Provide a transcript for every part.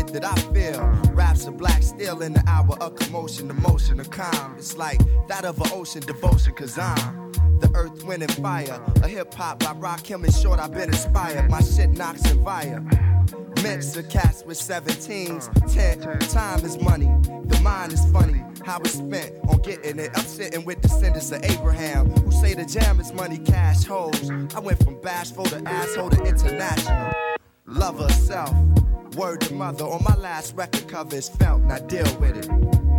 shit that I feel. Raps are black steel in the hour of commotion, emotion, of calm. It's like that of an ocean devotion, cause I'm the earth, wind, and fire. A hip hop by Rakim and Short, I've been inspired. My shit knocks and fire. Mix of cats with 17s. Ten, time is money. The mind is funny. How it's spent on getting it. I'm sitting with descendants of Abraham who say the jam is money, cash holes. I went from bashful to asshole to international. Love of self. Word to mother on my last record cover is felt. Now deal with it.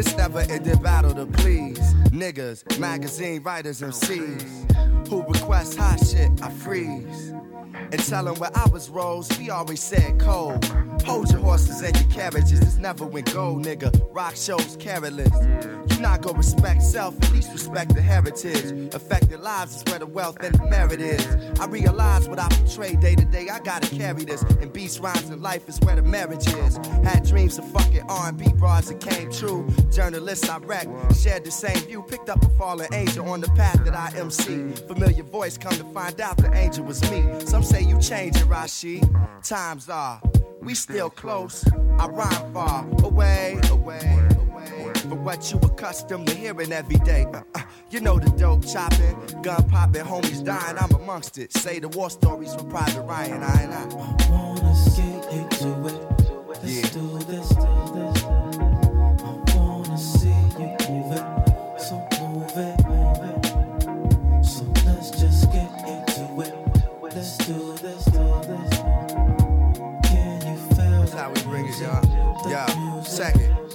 In this never ending battle to please niggas, magazine writers, and MCs who request hot shit, I freeze. And tell them where I was rose, we always said cold. Hold your horses and your carriages, It's never went gold, nigga. Rock shows careless. You not gonna respect self, at least respect the heritage. Affected lives is where the wealth and the merit is. I realize what I portray day to day, I gotta carry this. And beats, rhymes, and life is where the marriage is. Had dreams of fucking R&B bras that came true. Journalists I wrecked, shared the same view. Picked up a fallen angel on the path that I MC. Familiar voice, come to find out the angel was me. Some say you changed it, Rashid. Times are, we still close. I rhyme far away, away, away. From what you accustomed to hearing every day. Uh, uh, you know the dope chopping, gun popping, homies dying. I'm amongst it. Say the war stories from Private Ryan. I and I. I wanna get into it. Let's Yeah. do this.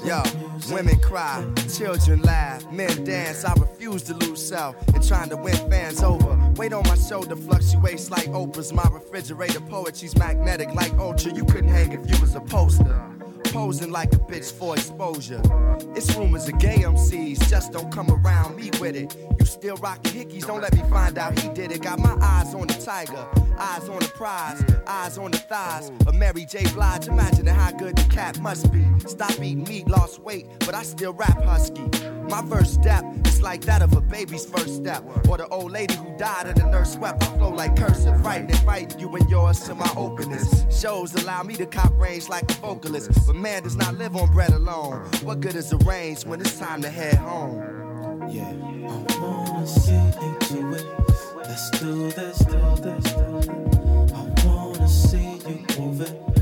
Yo, women cry, children laugh, men dance. I refuse to lose self and trying to win fans over. Weight on my shoulder fluctuates like Oprah's. My refrigerator poetry's magnetic like Ultra. You couldn't hang if you was a poster. Posing like a bitch for exposure. It's rumors of gay MCs, just don't come around me with it. You still rockin' hickeys, don't let me find out he did it. Got my eyes on the tiger, eyes on the prize, eyes on the thighs of Mary J. Blige. Imagining how good the cat must be. Stop eating meat, lost weight, but I still rap husky. My first step is like that of a baby's first step, or the old lady who died and the nurse wept. I flow like cursive, writing and fighting you and yours to my openness. Shows allow me to cop range like a vocalist, but man does not live on bread alone. What good is a range when it's time to head home? Yeah, I wanna get into it. Let's do this, do this. I wanna see you move it.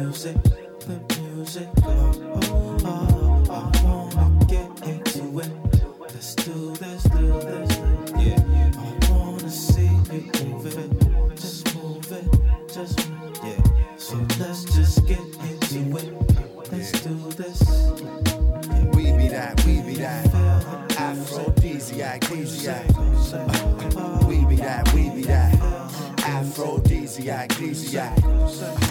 Music? The music. Oh, oh, oh. I wanna get into it. Let's do this, do this. Yeah. I wanna see you move it. Just move it. Just move it. Yeah. So let's just get into it. Let's do this. We be that, we be that. Aphrodisiac, aphrodisiac. We be that, we be that. Aphrodisiac, aphrodisiac.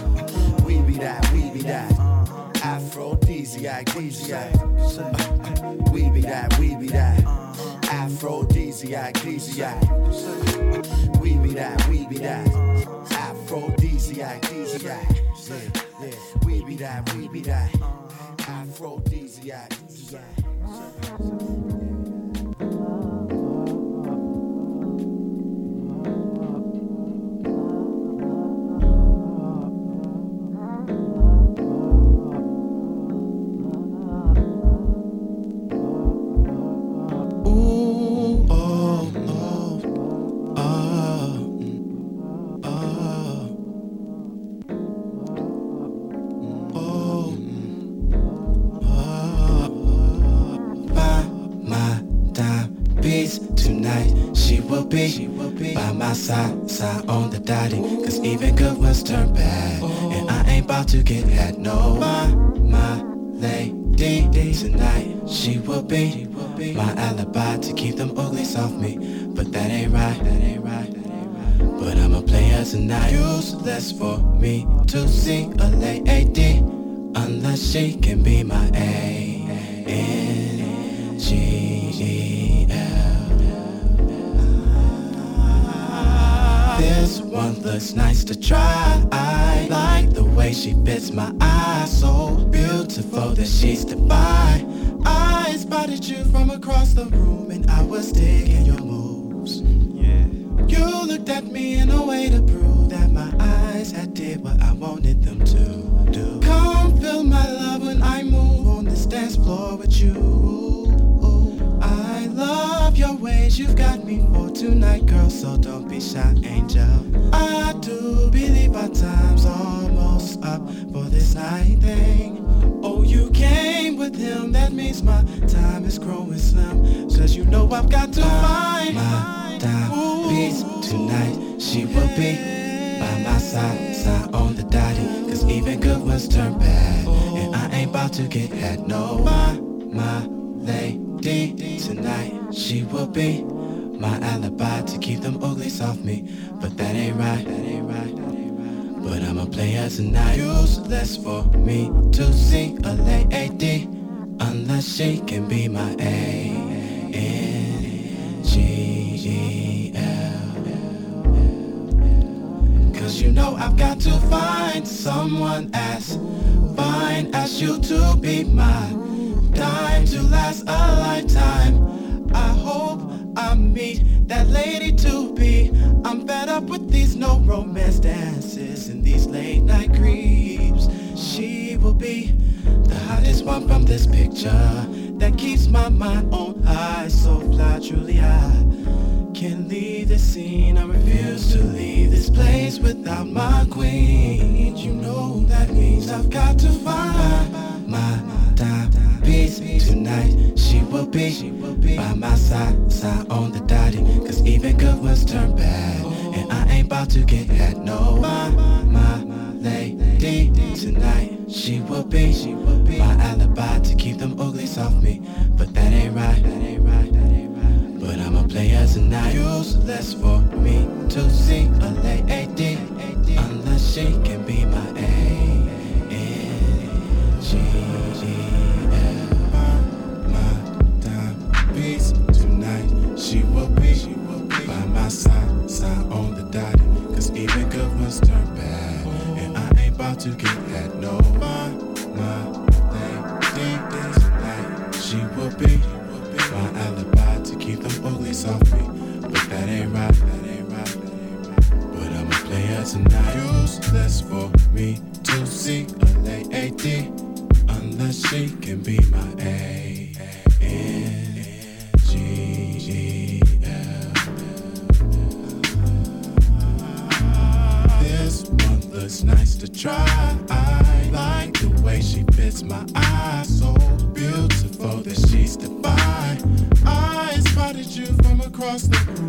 Aphrodisiac. We be that, we be that. Uh-huh. Aphrodisiac, aphrodisiac. Uh-huh. We be that, we be that. Uh-huh. Aphrodisiac, aphrodisiac. Yeah, yeah. We be that, we be that. Aphrodisiac. Ooh, be she will be by my side, side on the dotty. Cause even good ones turn bad. And I ain't about to get had no. My, my lady tonight, she will be she will be my alibi to keep them uglies off me. But that ain't right, that ain't right. But I'm a player tonight. Useless for me to see a lady unless she can be my A N G L. This one looks nice to try. I like the way she fits my eyes. So beautiful that she's divine. I spotted you from across the room and I was digging your moves. Yeah. You looked at me in a way to prove that my eyes had did what I wanted them to do. Come feel my love when I move on this dance floor with you. Your ways, you've got me for tonight, girl, so don't be shy, angel. I do believe our time's almost up for this night thing. Oh, you came with him, that means my time is growing slim. Cause you know I've got to find my time peace tonight. She will be by my side, side on the dotty. Cause even good ones turn bad. And I ain't about to get had no. My, my. She will be my alibi to keep them uglies off me. But that ain't right, that ain't right. But I'm a player tonight. Useless for me to see a lady unless she can be my A N G L. Cause you know I've got to find someone as fine as you to be my dime to last a lifetime. I meet that lady to be. I'm fed up with these no romance dances and these late night creeps. She will be the hottest one from this picture that keeps my mind on high. So fly, truly I can't leave the scene. I refuse to leave this place without my queen. You know that means I've got to find my time peace tonight. She will be by my side, side on the dotty. Cause even good ones turn bad. And I ain't about to get had no. My, my lady tonight. She will be my alibi to keep them uglies off me. But that ain't right, that ain't right, that ain't right. But I'm a player tonight. Useless for me to see a lady unless she can be my A N G L. tonight. She will be by my side, side on the dotty. Cause even good ones turn bad. And I ain't about to get had no. My, my lady tonight. She will be my alibi to keep them uglies off me. But that ain't right, that ain't right, that ain't right. But I'm a player tonight. Useless for me to see a lady unless she can be my A to try. I like the way she fits my eyes. So beautiful that she's divine. I spotted you from across the room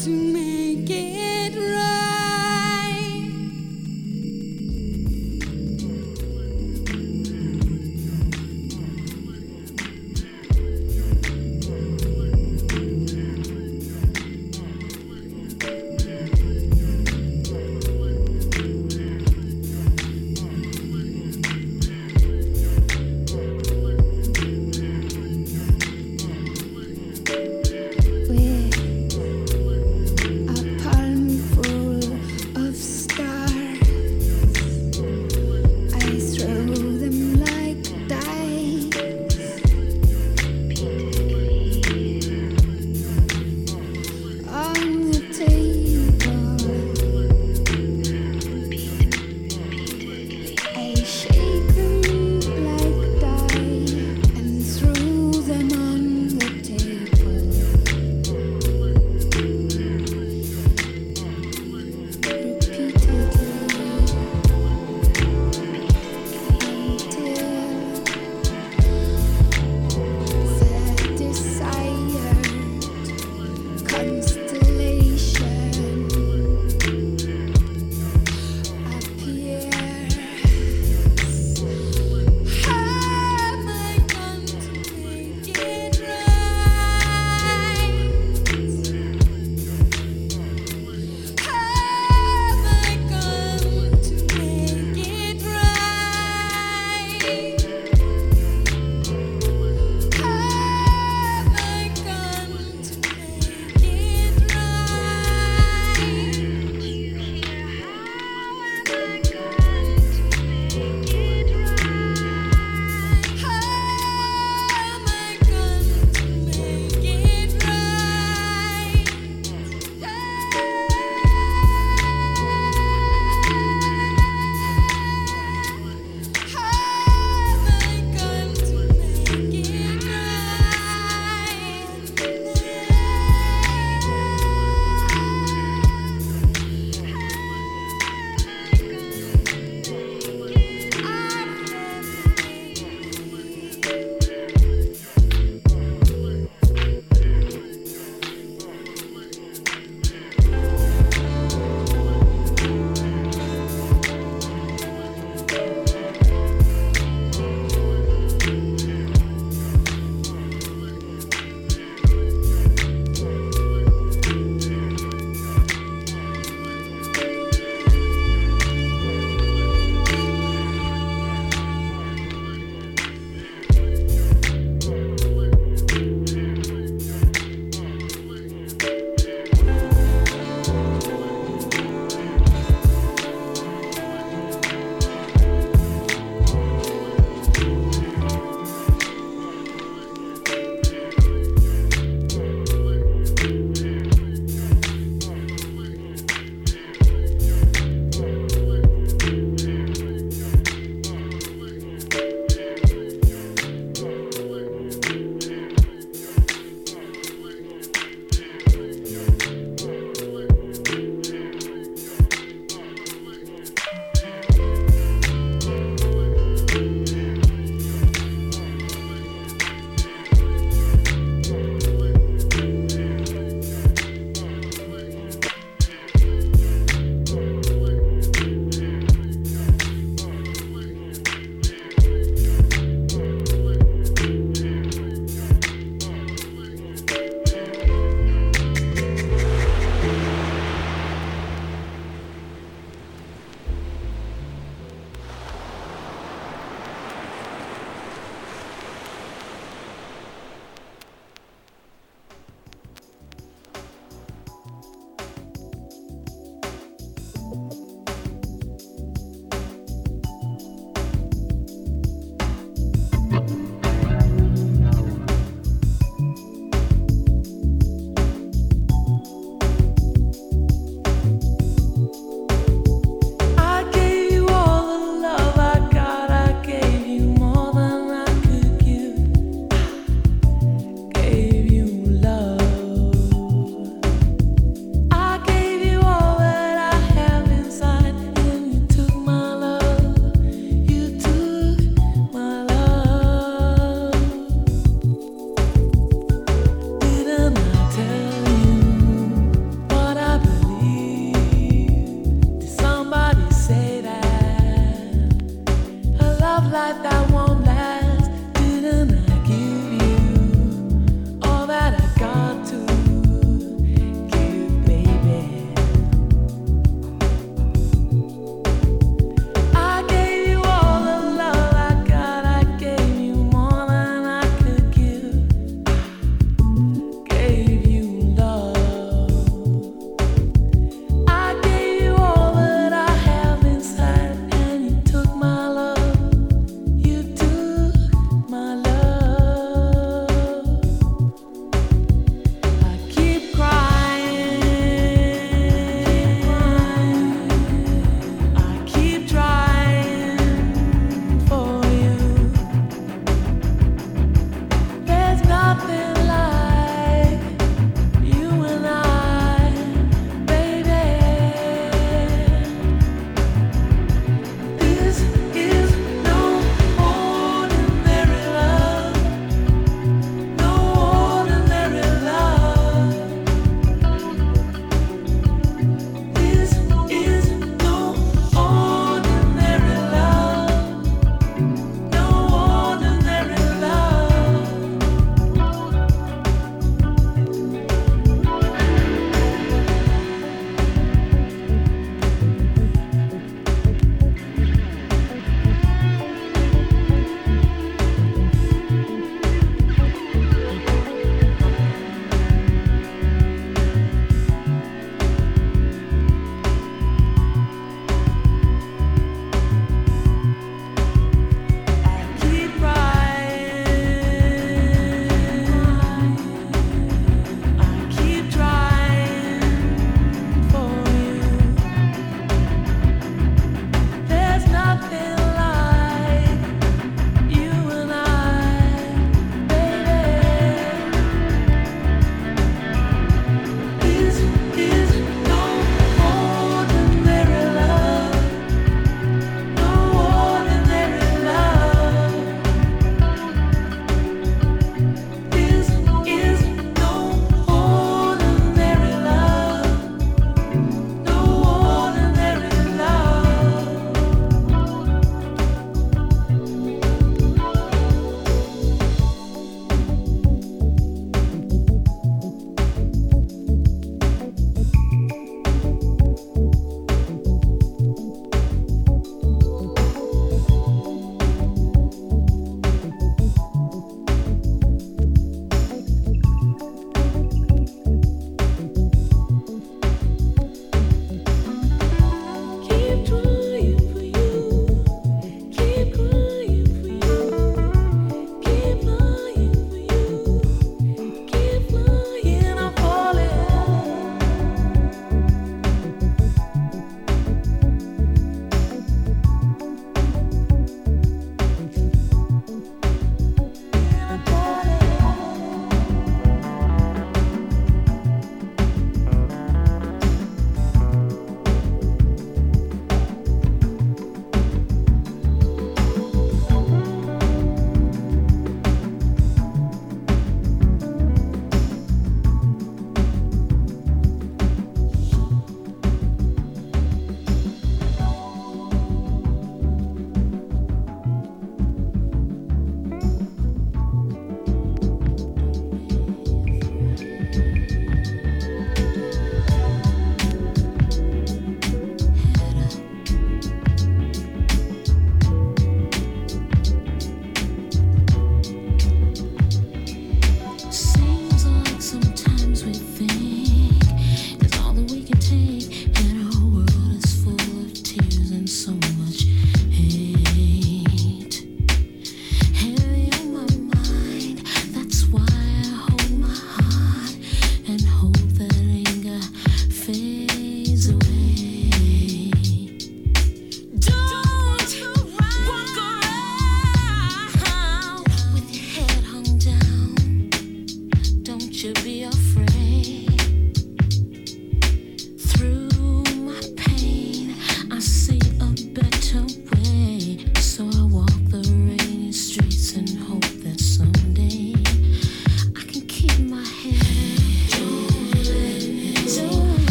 to make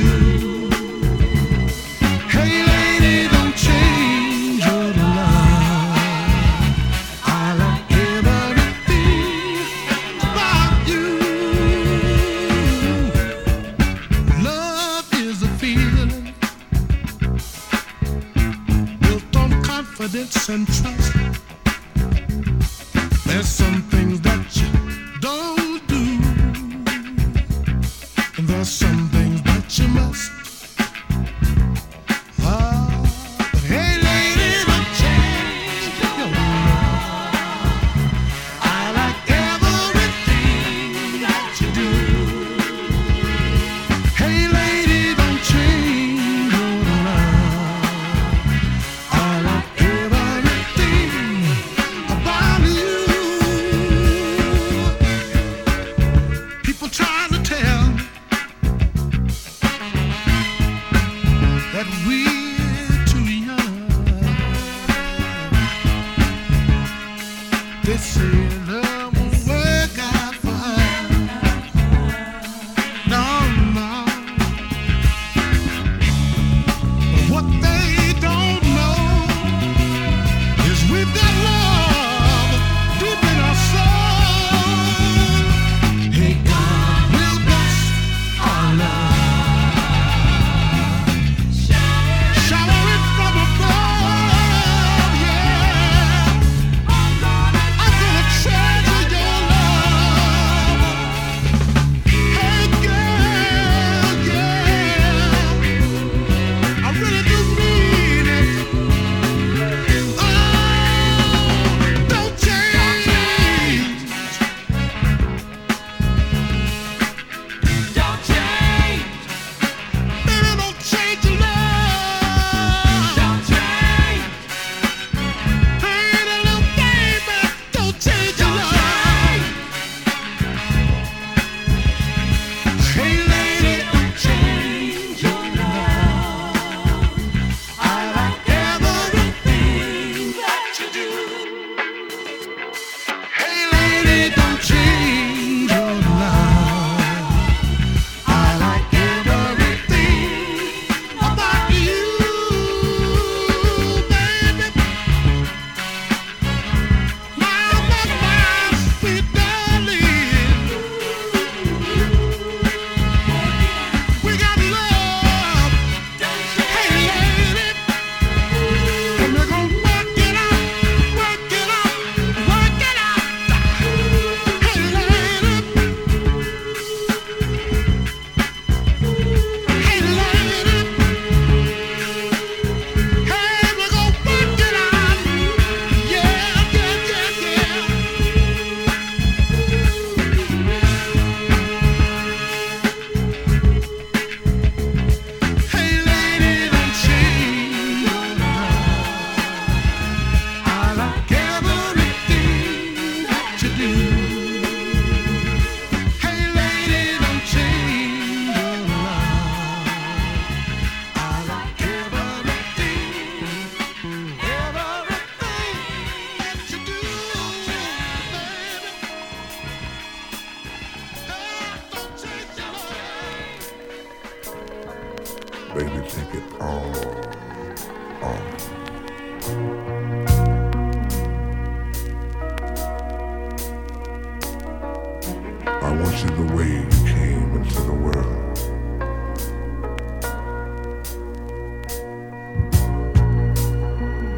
you.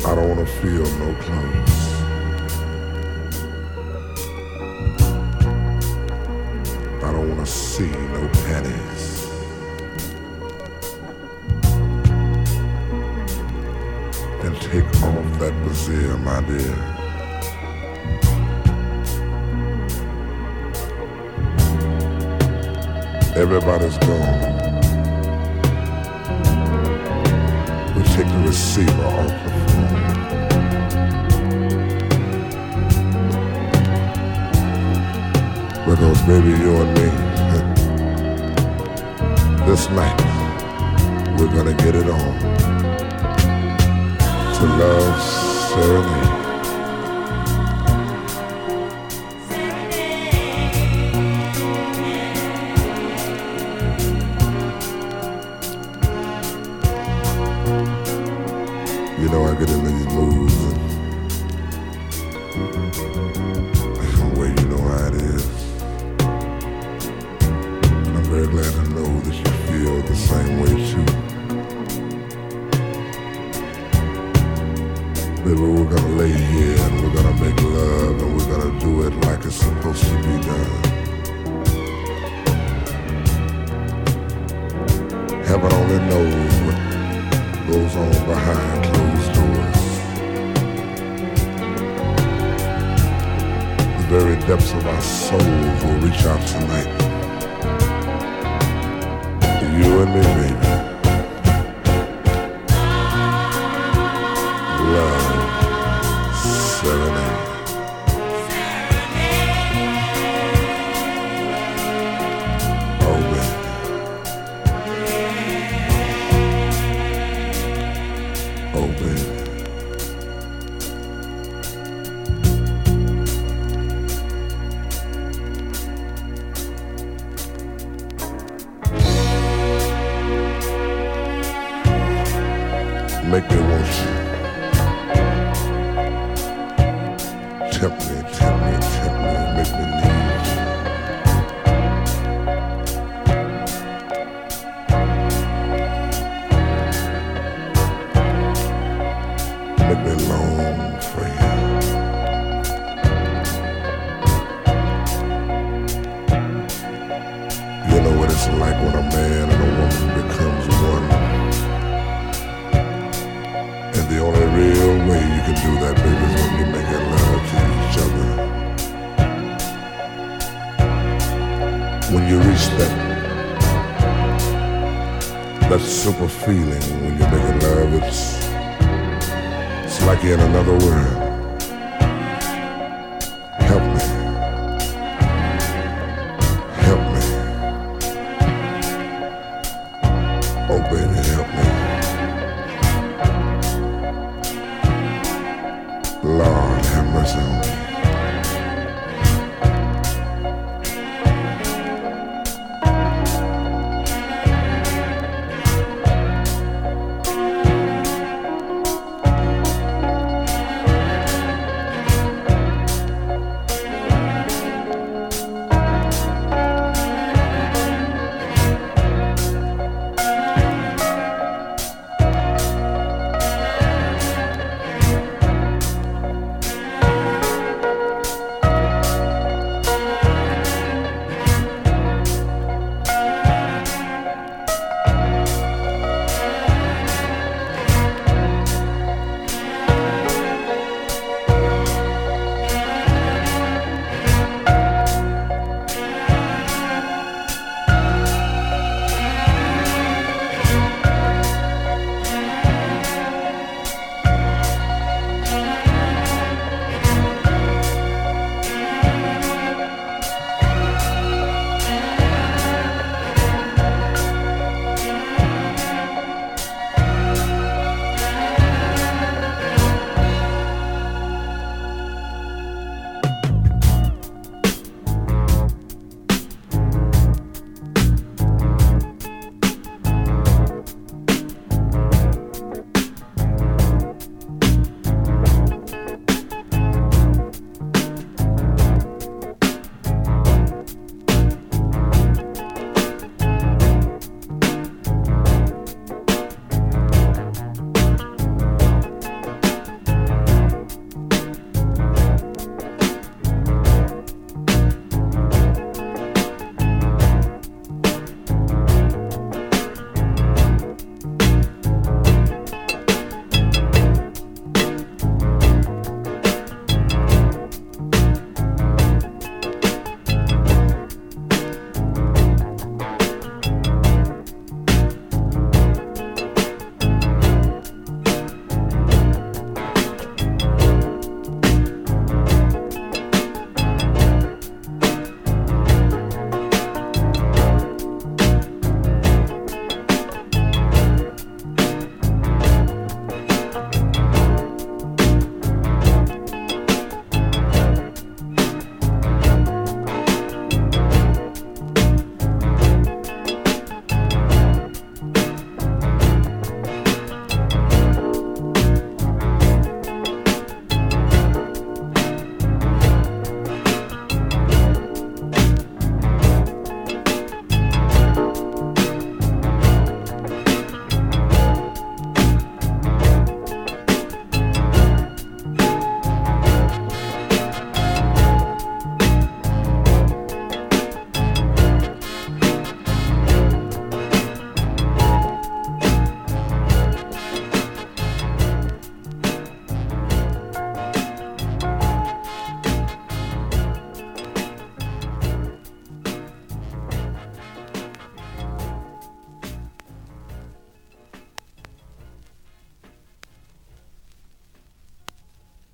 I don't want to feel no clothes. I don't want to see no panties. And take off that brassiere, my dear. Everybody's gone. We take the receiver off Because baby, you and me, this night, we're gonna get it on. To love serenade. In these moods and you know how it is. And I'm very glad to know that you feel the same way too. Baby, we're gonna lay here and we're gonna make love and we're gonna do it like it's supposed to be done. Heaven only knows what goes on behind depths of our souls will reach out tonight. You and me, baby. Reach that that super feeling when you're making love, it's it's like you're in another world.